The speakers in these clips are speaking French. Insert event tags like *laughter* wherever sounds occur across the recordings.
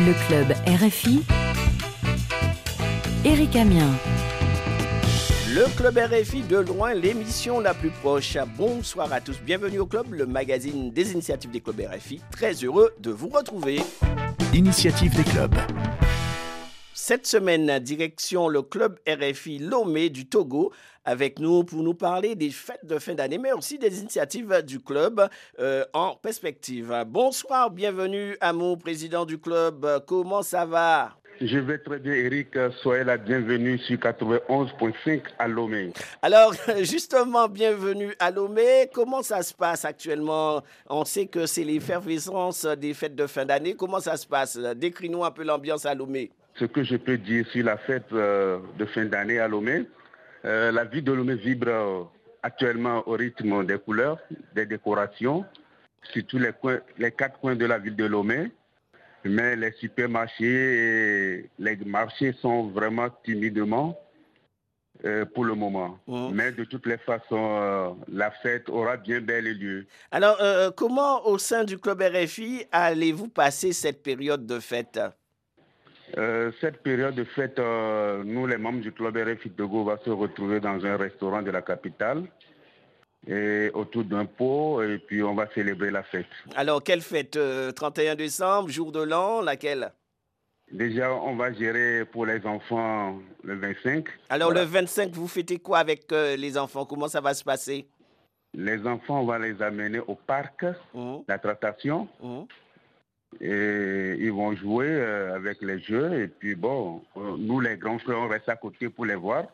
Le club RFI. Eric Amien. Le club RFI de loin, l'émission la plus proche. Bonsoir à tous, bienvenue au club, le magazine des initiatives des clubs RFI. Très heureux de vous retrouver. Initiative des clubs. Cette semaine, direction le club RFI Lomé du Togo avec nous pour nous parler des fêtes de fin d'année, mais aussi des initiatives du club euh, en perspective. Bonsoir, bienvenue à mon président du club. Comment ça va? Je vais très bien, Eric. Soyez la bienvenue sur 91.5 à Lomé. Alors, *laughs* justement, bienvenue à Lomé. Comment ça se passe actuellement? On sait que c'est l'effervescence des fêtes de fin d'année. Comment ça se passe? Décris-nous un peu l'ambiance à Lomé. Ce que je peux dire sur la fête euh, de fin d'année à Lomé, euh, la ville de Lomé vibre euh, actuellement au rythme des couleurs, des décorations, sur tous les, les quatre coins de la ville de Lomé. Mais les supermarchés et les marchés sont vraiment timidement pour le moment. Mmh. Mais de toutes les façons, la fête aura bien bel lieu. Alors, comment au sein du club RFI allez-vous passer cette période de fête? Euh, cette période de fête, euh, nous, les membres du club RFI Togo, va se retrouver dans un restaurant de la capitale et autour d'un pot et puis on va célébrer la fête. Alors, quelle fête 31 euh, décembre, jour de l'an, laquelle? Déjà, on va gérer pour les enfants le 25. Alors, le 25, vous fêtez quoi avec les enfants? Comment ça va se passer? Les enfants, on va les amener au parc, mmh. la tractation. Mmh et ils vont jouer euh, avec les jeux. Et puis bon, euh, nous les grands frères, on reste à côté pour les voir.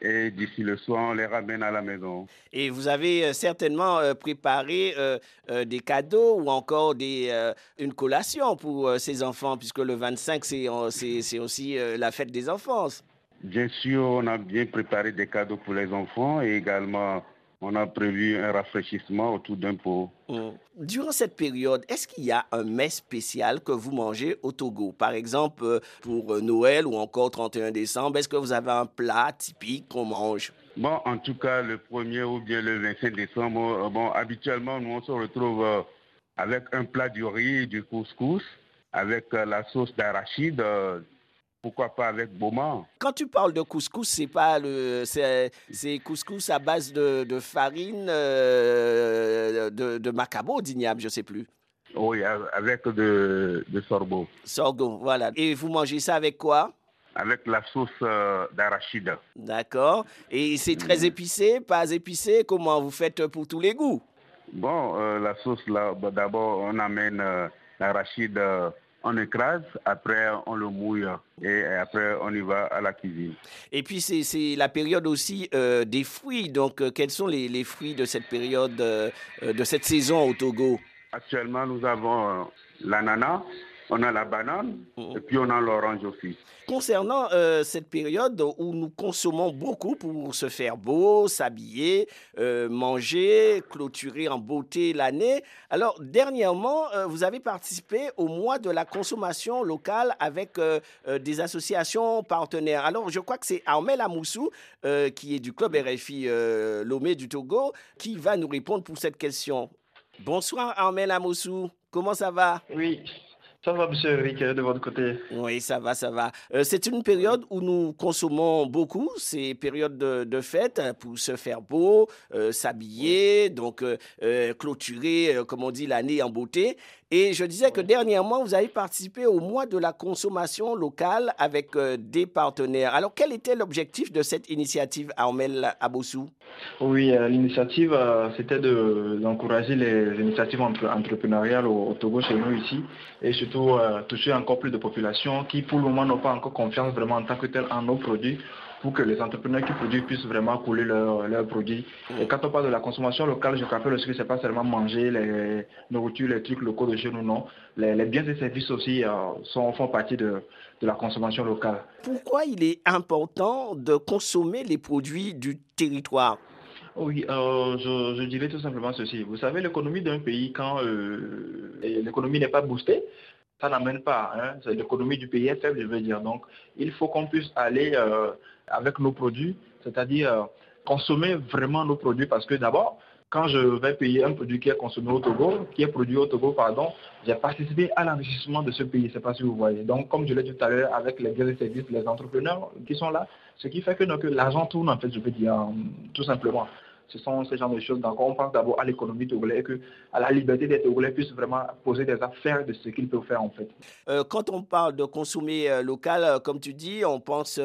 Et d'ici le soir, on les ramène à la maison. Et vous avez euh, certainement préparé des cadeaux ou encore des, une collation pour ces enfants, puisque le 25, c'est aussi la fête des enfants. Bien sûr, on a bien préparé des cadeaux pour les enfants et également on a prévu un rafraîchissement autour d'un pot. Mm. Durant cette période, est-ce qu'il y a un mets spécial que vous mangez au Togo? Par exemple, euh, pour euh, Noël ou encore 31 décembre, est-ce que vous avez un plat typique qu'on mange? Bon, en tout cas, le 1er ou bien le 25 décembre, euh, bon, habituellement, nous, on se retrouve avec un plat du riz, du couscous, avec la sauce d'arachide, pourquoi pas avec Boma Quand tu parles de couscous, c'est pas le, c'est, couscous à base de, farine euh, de, de macabo, d'igname, je sais plus. Oui, avec de, de sorgho. Sorgho, voilà. Et vous mangez ça avec quoi? Avec la sauce euh, d'arachide. D'accord. Et c'est très mm. épicé, pas épicé? Comment vous faites pour tous les goûts? Bon, euh, la sauce, là, d'abord, on amène l'arachide on écrase, après on le mouille et après on y va à la cuisine. Et puis c'est la période aussi euh, des fruits. Donc euh, quels sont les, fruits de cette période, euh, de cette saison au Togo? Actuellement nous avons l'ananas, on a la banane mm. et puis on a l'orange aussi. Concernant euh, cette période où nous consommons beaucoup pour se faire beau, s'habiller, euh, manger, clôturer en beauté l'année, alors dernièrement, euh, vous avez participé au mois de la consommation locale avec des associations partenaires. Alors je crois que c'est Armel Amoussou, qui est du club RFI Lomé du Togo, qui va nous répondre pour cette question. Bonsoir Armel Amoussou, comment ça va? Oui, ça va, monsieur Eric, de votre côté? Oui, ça va, ça va. Euh, c'est une période où nous consommons beaucoup, ces périodes de, de fête hein, pour se faire beau, euh, s'habiller, donc euh, clôturer, comme on dit, l'année en beauté. Et je disais que dernièrement, vous avez participé au mois de la consommation locale avec des partenaires. Alors, quel était l'objectif de cette initiative, Armel Aboussou? Oui, l'initiative, c'était d'encourager les initiatives entrepreneuriales au, Togo, chez nous ici, et surtout toucher encore plus de populations qui, pour le moment, n'ont pas encore confiance vraiment en tant que tel en nos produits pour que les entrepreneurs qui produisent puissent vraiment couler leurs produits. Et quand on parle de la consommation locale, je rappelle aussi que ce n'est pas seulement manger les nourritures, les trucs locaux de chez nous, non. Les, biens et services aussi euh, sont, font partie de, de la consommation locale. Pourquoi il est important de consommer les produits du territoire? Oui, euh, je, dirais tout simplement ceci. Vous savez, l'économie d'un pays, quand euh, l'économie n'est pas boostée, ça n'amène pas. Hein. L'économie du pays est faible, je veux dire. Donc, il faut qu'on puisse aller avec nos produits, c'est-à-dire euh, consommer vraiment nos produits parce que d'abord, quand je vais payer un produit qui est consommé au Togo, qui est produit au Togo, pardon, j'ai participé à l'enrichissement de ce pays. Sais pas si vous voyez. Donc, comme je l'ai dit tout à l'heure, avec les biens et services, les entrepreneurs qui sont là, ce qui fait que, l'argent tourne, en fait, je peux dire, tout simplement. Ce sont ces genres de choses. Donc, on pense d'abord à l'économie togolaise et que, à la liberté des Togolais puissent vraiment poser des affaires de ce qu'ils peuvent faire, en fait. Euh, quand on parle de consommer euh, local, euh, comme tu dis, on pense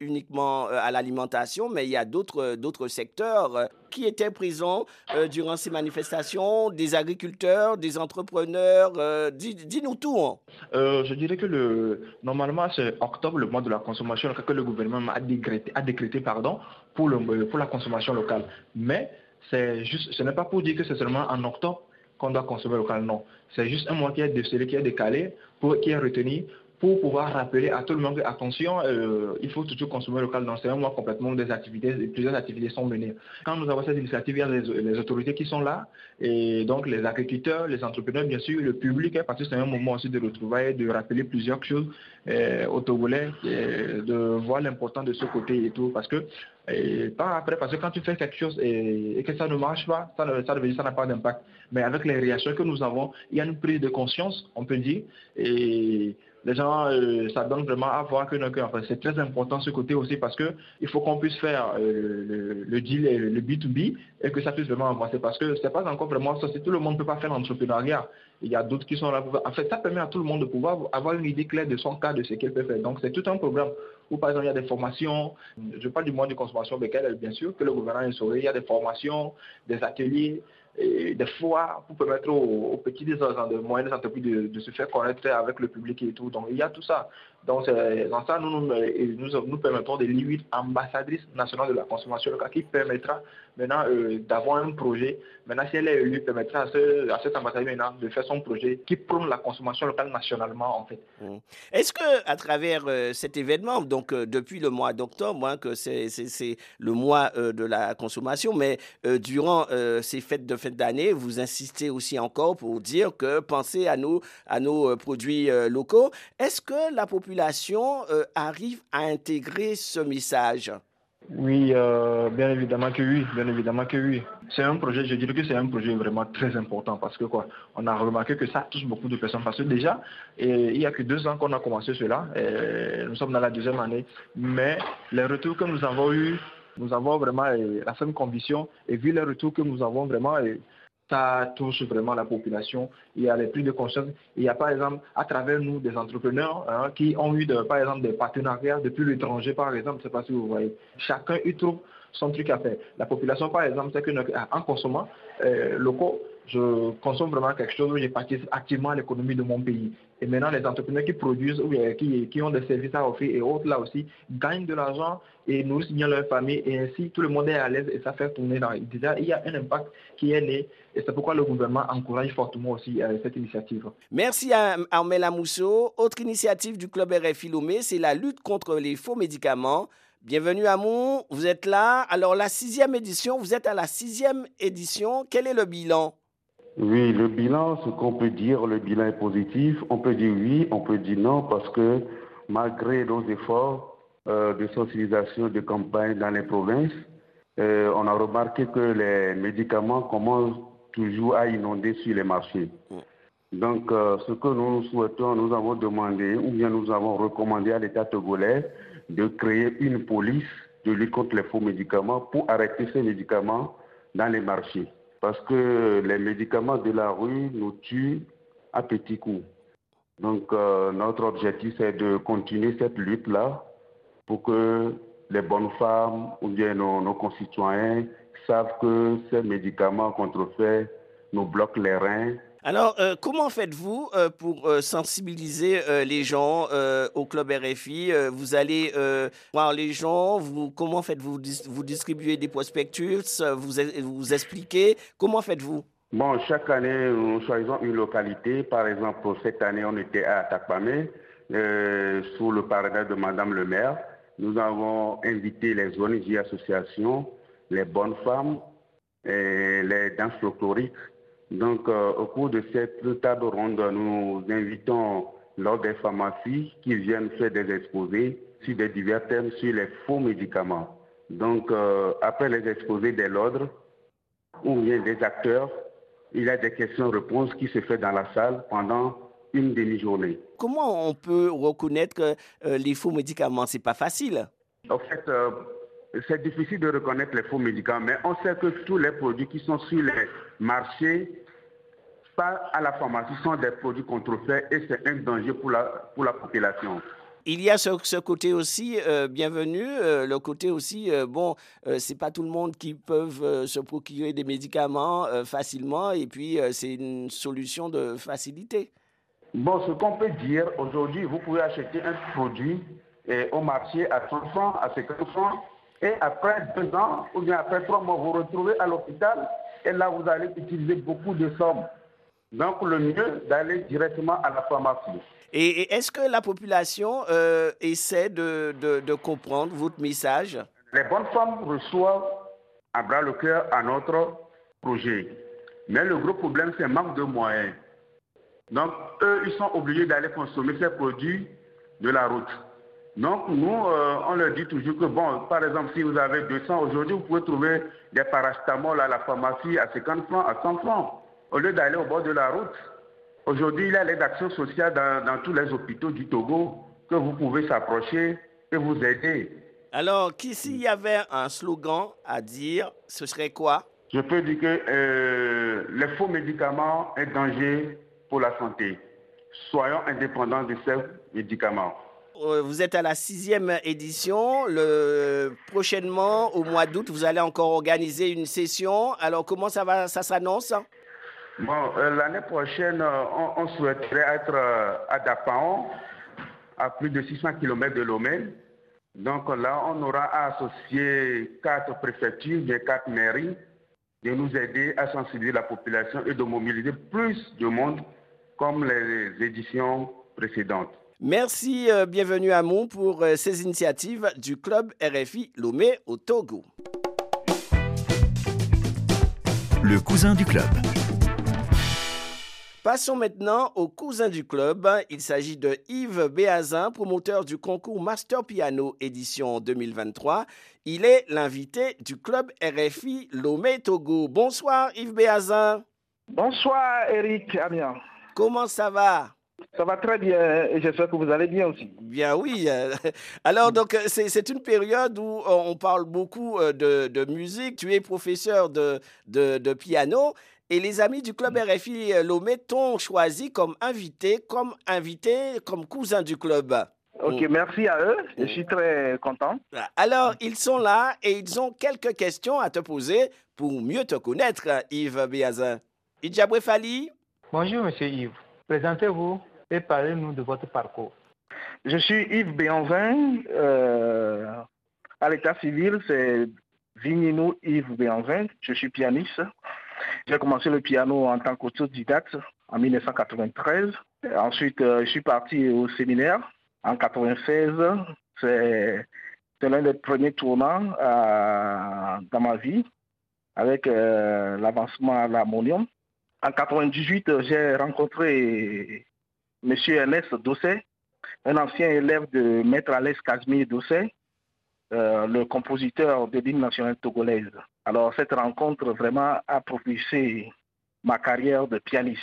uniquement à l'alimentation, mais il y a d'autres secteurs qui étaient présents durant ces manifestations, des agriculteurs, des entrepreneurs. Dis-nous tout. Hein. je dirais que le, normalement, c'est octobre, le mois de la consommation, que le gouvernement a décrété, a décrété pardon, pour, le, pour la consommation locale. Mais juste, ce n'est pas pour dire que c'est seulement en octobre qu'on doit consommer local, non. C'est juste un mois qui est décelé, qui est décalé, pour, qui est retenu pour pouvoir rappeler à tout le monde attention, euh, il faut toujours consommer local dans un mois complètement des activités, plusieurs activités sont menées. Quand nous avons cette initiative, il y a les, autorités qui sont là, et donc les agriculteurs, les entrepreneurs, bien sûr, le public, hein, parce que c'est un moment aussi de retrouver, de rappeler plusieurs choses euh, aux Togolais, de voir l'importance de ce côté et tout, parce que et pas après, parce que quand tu fais quelque chose et, que ça ne marche pas, ça, ça, ça n'a pas d'impact. Mais avec les réactions que nous avons, il y a une prise de conscience, on peut dire, et les gens, euh, ça donne vraiment à voir que, c'est très important ce côté aussi parce que il faut qu'on puisse faire euh, le, deal et le B2B et que ça puisse vraiment avancer parce que c'est pas encore vraiment ça. tout le monde ne peut pas faire l'entrepreneuriat. Il y a d'autres qui sont là pour En fait, ça permet à tout le monde de pouvoir avoir une idée claire de son cas, de ce qu'il peut faire. Donc, c'est tout un programme où, par exemple, il y a des formations. Je parle du mois de consommation lequel, bien sûr, que le gouvernement a sauvé. Il y a des formations, des ateliers des fois pour permettre aux, petits des, de moyennes entreprises de, se faire connaître avec le public et tout. Donc il y a tout ça. Donc dans ça, nous nous, permettons de une ambassadrice nationale de la consommation locale qui permettra maintenant euh, d'avoir un projet. Maintenant, si elle est élue, permettra à, ce, à cette ambassadrice maintenant de faire son projet qui prône la consommation locale nationalement en fait. Mmh. Est-ce que à travers euh, cet événement, donc euh, depuis le mois d'octobre, hein, que c'est le mois de la consommation, mais durant ces fêtes de fête d'année, vous insistez aussi encore pour dire que pensez à nos, à nos produits locaux. Est-ce que la population arrive à intégrer ce message? Oui, bien évidemment que oui, bien évidemment que oui. C'est un projet, je dirais que c'est un projet vraiment très important parce que quoi, on a remarqué que ça touche beaucoup de personnes parce que déjà, il n'y a que deux ans qu'on a commencé cela, et nous sommes dans la deuxième année, mais les retours que nous avons eus nous avons vraiment la même condition et vu les retours que nous avons vraiment, ça touche vraiment la population. Il y a les prix de conscience. Il y a par exemple, à travers nous, des entrepreneurs hein, qui ont eu, de, par exemple, des partenariats depuis l'étranger, par exemple, je ne sais pas si vous voyez. Chacun y trouve son truc à faire. La population, par exemple, c'est qu'en consommant euh, locaux, je consomme vraiment quelque chose où je participe activement à l'économie de mon pays. Et maintenant, les entrepreneurs qui produisent ou qui, qui, ont des services à offrir et autres là aussi gagnent de l'argent et nourrissent bien leur famille et ainsi tout le monde est à l'aise et ça fait tourner dans. Déjà, il y a un impact qui est né et c'est pourquoi le gouvernement encourage fortement aussi euh, cette initiative. Merci à Armel Amousso. Autre initiative du Club RFI Lomé, c'est la lutte contre les faux médicaments. Bienvenue à vous, vous êtes là. Alors la sixième édition, vous êtes à la sixième édition. Quel est le bilan? Oui, le bilan, ce qu'on peut dire, le bilan est positif. On peut dire oui, on peut dire non, parce que malgré nos efforts euh, de sensibilisation, de campagne dans les provinces, euh, on a remarqué que les médicaments commencent toujours à inonder sur les marchés. Donc, euh, ce que nous souhaitons, nous avons demandé, ou bien nous avons recommandé à l'État togolais de créer une police de lutte contre les faux médicaments pour arrêter ces médicaments dans les marchés parce que les médicaments de la rue nous tuent à petits coups. Donc euh, notre objectif, c'est de continuer cette lutte-là pour que les bonnes femmes ou bien nos concitoyens savent que ces médicaments contrefaits nous bloquent les reins alors, euh, comment faites-vous euh, pour euh, sensibiliser les gens au club RFI Vous allez voir les gens, vous, comment faites-vous? Vous distribuez des prospectus, vous, vous expliquez Comment faites-vous? Bon, chaque année, nous choisissons une localité. Par exemple, cette année, on était à Takpamé, sous le parrainage de Madame le maire. Nous avons invité les ONG associations, les bonnes femmes, et les danses folkloriques donc, euh, au cours de cette table ronde, nous invitons lors des pharmacies qui viennent faire des exposés sur des divers thèmes sur les faux médicaments. Donc, euh, après les exposés de l'ordre, ou bien des acteurs, il y a des questions-réponses qui se font dans la salle pendant une demi-journée. Comment on peut reconnaître que euh, les faux médicaments, c'est pas facile? En fait, c'est difficile de reconnaître les faux médicaments, mais on sait que tous les produits qui sont sur les marchés, pas à la pharmacie, sont des produits contrefaits et c'est un danger pour la, pour la population. Il y a ce, ce côté aussi, euh, bienvenu, euh, le côté aussi, euh, bon, euh, c'est pas tout le monde qui euh, se procurer des médicaments facilement et puis c'est une solution de facilité. Bon, ce qu'on peut dire, aujourd'hui, vous pouvez acheter un produit au marché à 100 francs, à 50 francs, et après deux ans, ou bien après trois mois, vous vous retrouvez à l'hôpital, et là, vous allez utiliser beaucoup de sommes. Donc, le mieux, d'aller directement à la pharmacie. Et, et est-ce que la population euh, essaie de, de, de comprendre votre message? Les bonnes femmes reçoivent à bras le cœur à notre projet. Mais le gros problème, c'est le manque de moyens. Donc, eux, ils sont obligés d'aller consommer ces produits de la route. Donc, nous, euh, on leur dit toujours que, bon, par exemple, si vous avez 200 aujourd'hui, vous pouvez trouver des paracétamol à la pharmacie à 50 francs, à 100 francs, au lieu d'aller au bord de la route. Aujourd'hui, il y a l'aide d'action sociale dans, dans tous les hôpitaux du Togo que vous pouvez s'approcher et vous aider. Alors, s'il y avait un slogan à dire, ce serait quoi? Je peux dire que euh, les faux médicaments est danger pour la santé. Soyons indépendants de ces médicaments. Euh, Vous êtes à la sixième édition. Le, prochainement, au mois d'août, vous allez encore organiser une session. Alors, comment ça va, ça s'annonce? Bon, euh, l'année prochaine, euh, on, souhaiterait être à Dapaon, à plus de 600 km de Lomé. Donc là, on aura à associer quatre préfectures, des quatre mairies, de nous aider à sensibiliser la population et de mobiliser plus de monde comme les éditions précédentes. Merci, euh, bienvenue à Mont pour euh, ces initiatives du club RFI Lomé au Togo. Le cousin du club. Passons maintenant au cousin du club. Il s'agit de Yves Béazin, promoteur du concours Master Piano édition 2023. Il est l'invité du club RFI Lomé Togo. Bonsoir Yves Béazin. Bonsoir Eric Amiens. Comment ça va? Ça va très bien et j'espère que vous allez bien aussi. Bien oui. euh, *laughs* Alors donc euh, c'est une période où euh, on parle beaucoup de, de musique. Tu es professeur de, de, de piano et les amis du club RFI Lomé t'ont choisi comme invité, comme invité, comme cousin du club. Ok, merci à eux. Je suis très content. Alors ils sont là et ils ont quelques questions à te poser pour mieux te connaître, Yves Béazin. Idjabwe Fali, Bonjour, Monsieur Yves. Présentez-vous et parlez-nous de votre parcours. Je suis Yves Béanvin. euh, à l'état civil, c'est Vignino Yves Béanvin. Je suis pianiste. J'ai commencé le piano en tant qu'autodidacte en 1993. Et ensuite, euh, je suis parti au séminaire en 96. C'est l'un des premiers tournants euh, dans ma vie avec l'avancement à l'harmonium. En 98, euh, j'ai rencontré M. Ernest Dosset, un ancien élève de Maître Alès Casimir Dosset, euh, le compositeur de l'hymne national togolaise. Alors, cette rencontre vraiment a propulsé ma carrière de pianiste.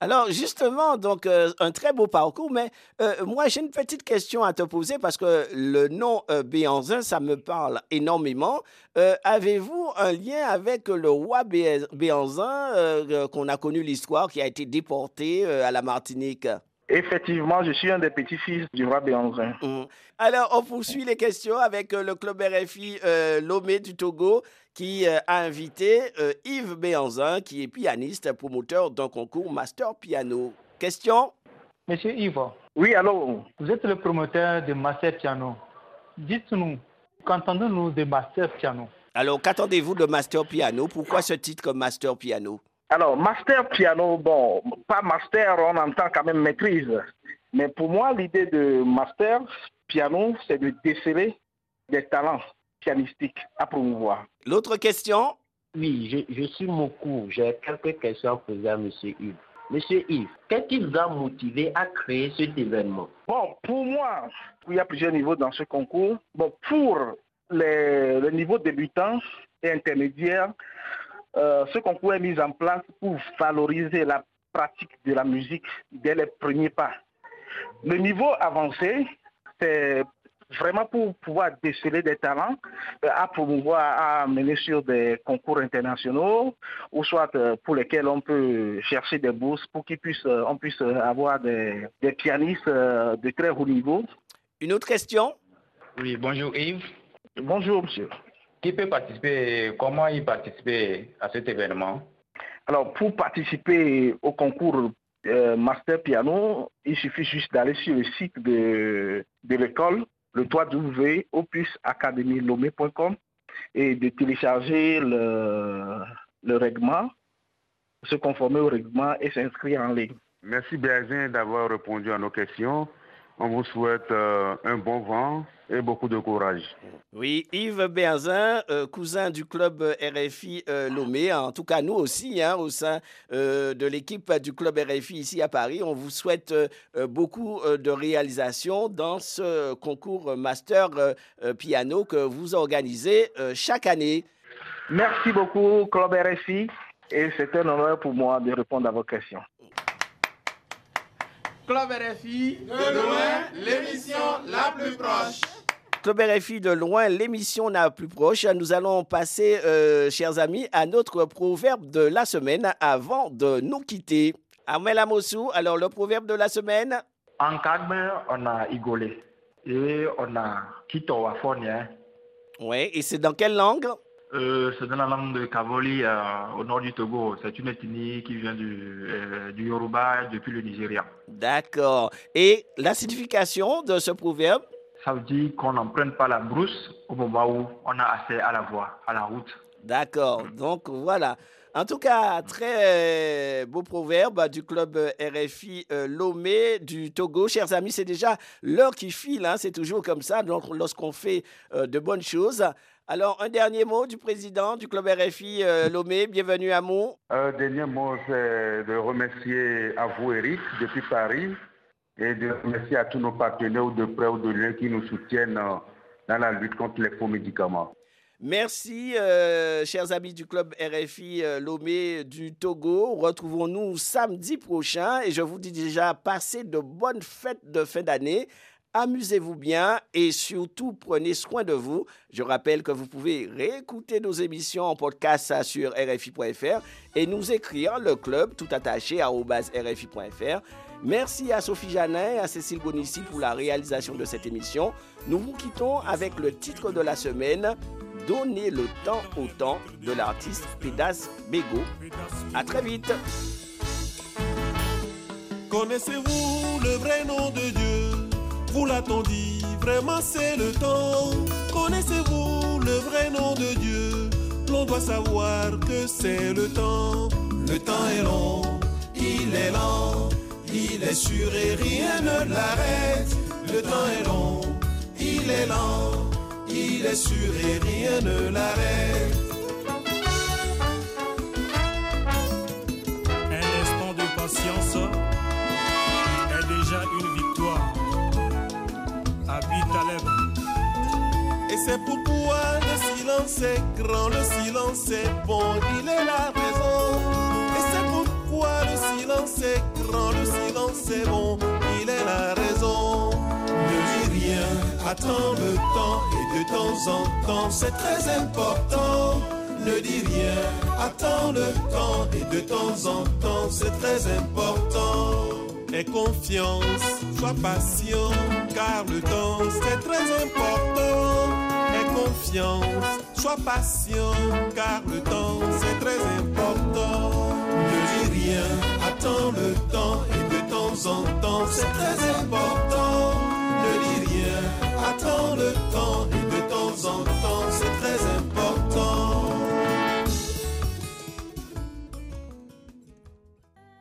Alors justement, donc euh, un très beau parcours, mais euh, moi j'ai une petite question à te poser parce que le nom euh, Béanzin, ça me parle énormément. Avez-vous un lien avec le roi Bé- Béanzin qu'on a connu l'histoire, qui a été déporté à la Martinique? Effectivement, je suis un des petits-fils du roi Béanzin. Mhm. Alors on poursuit les questions avec euh, le club RFI euh, Lomé du Togo qui euh, a invité euh, Yves Béanzin, qui est pianiste, promoteur d'un concours Master Piano. Question? Monsieur Yves, Oui, alors, vous êtes le promoteur de Master Piano. Dites-nous, qu'entendons-nous de Master Piano? Alors, qu'attendez-vous de Master Piano? Pourquoi ce titre Master Piano? Alors, master piano, bon, pas master, on entend quand même maîtrise. Mais pour moi, l'idée de master piano, c'est de déceler des talents pianistiques à promouvoir. L'autre question? Oui, je, je suis Mokou. J'ai quelques questions à poser à M. Yves. Monsieur Yves, qu'est-ce qui vous a motivé à créer cet événement? Bon, pour moi, il y a plusieurs niveaux dans ce concours. Bon, pour les, le niveau débutant et intermédiaire, euh, ce concours est mis en place pour valoriser la pratique de la musique dès les premiers pas. Le niveau avancé, c'est vraiment pour pouvoir déceler des talents, euh, à promouvoir, à mener sur des concours internationaux, ou soit euh, pour lesquels on peut chercher des bourses pour qu'on puisse, on puisse avoir des, des pianistes de très haut niveau. Une autre question? Oui, bonjour Yves. Bonjour monsieur. Qui peut participer, comment y participer à cet événement? Alors pour participer au concours euh, Master Piano, il suffit juste d'aller sur le site de, de l'école, le www.opusacademylomé.com et de télécharger le, le règlement, se conformer au règlement et s'inscrire en ligne. Merci Béazin d'avoir répondu à nos questions. On vous souhaite euh, un bon vent et beaucoup de courage. Oui, Yves Béazin, euh, cousin du club RFI euh, Lomé, en tout cas nous aussi, hein, au sein euh, de l'équipe du club RFI ici à Paris, on vous souhaite euh, beaucoup euh, de réalisations dans ce concours Master Piano que vous organisez euh, chaque année. Merci beaucoup, Club RFI, et c'est un honneur pour moi de répondre à vos questions. Club RFI, de loin, l'émission la plus proche. Club RFI de loin, l'émission la plus proche. Nous allons passer, euh, chers amis, à notre proverbe de la semaine avant de nous quitter. Amel Amossou, alors le proverbe de la semaine? En Kagme, on a Igolé et on a Kito Wafonien. Oui, et c'est dans quelle langue? Euh, c'est dans la langue de Kavoli euh, au nord du Togo. C'est une ethnie qui vient du, euh, du Yoruba depuis le Nigeria. D'accord. Et la signification de ce proverbe? Ça veut dire qu'on n'emprunte pas la brousse au moment où on a accès à la voie, à la route. D'accord. Donc voilà. En tout cas, très euh, beau proverbe du club euh, RFI euh, Lomé du Togo. Chers amis, c'est déjà l'heure qui file. hein, c'est toujours comme ça donc, lorsqu'on fait euh, de bonnes choses. Alors, un dernier mot du président du club RFI euh, Lomé. Bienvenue à Mou. Un dernier mot, c'est de remercier à vous, Eric, depuis Paris, et de remercier à tous nos partenaires, ou de près ou de loin, qui nous soutiennent dans la lutte contre les faux médicaments. Merci, euh, chers amis du club RFI euh, Lomé du Togo. Retrouvons-nous samedi prochain et je vous dis déjà, passez de bonnes fêtes de fin d'année. Amusez-vous bien et surtout prenez soin de vous. Je rappelle que vous pouvez réécouter nos émissions en podcast sur RFI.fr et nous écrire le club tout attaché à RFI.fr. Merci à Sophie Janin et à Cécile Bonissi pour la réalisation de cette émission. Nous vous quittons avec le titre de la semaine Donnez le temps au temps de l'artiste Pédas Bego. À très vite. Connaissez-vous le vrai nom de Dieu? Vous l'a-t-on dit Vraiment c'est le temps. Connaissez-vous le vrai nom de Dieu? L'on doit savoir que c'est le temps. Le temps est long, il est lent, il est sûr et rien ne l'arrête. Le temps est long, il est lent, il est sûr et rien ne l'arrête. C'est pourquoi le silence est grand, le silence est bon, il est la raison. Et c'est pourquoi le silence est grand, le silence est bon, il est la raison. Ne dis rien, attends le temps, et de temps en temps, c'est très important. Ne dis rien, attends le temps, et de temps en temps, c'est très important. Aie confiance, sois patient, car le temps c'est très important sois patient, car le temps c'est très important. Ne dis rien, attends le temps, et de temps en temps c'est très important. Ne dis rien, attends le temps, et de temps en temps.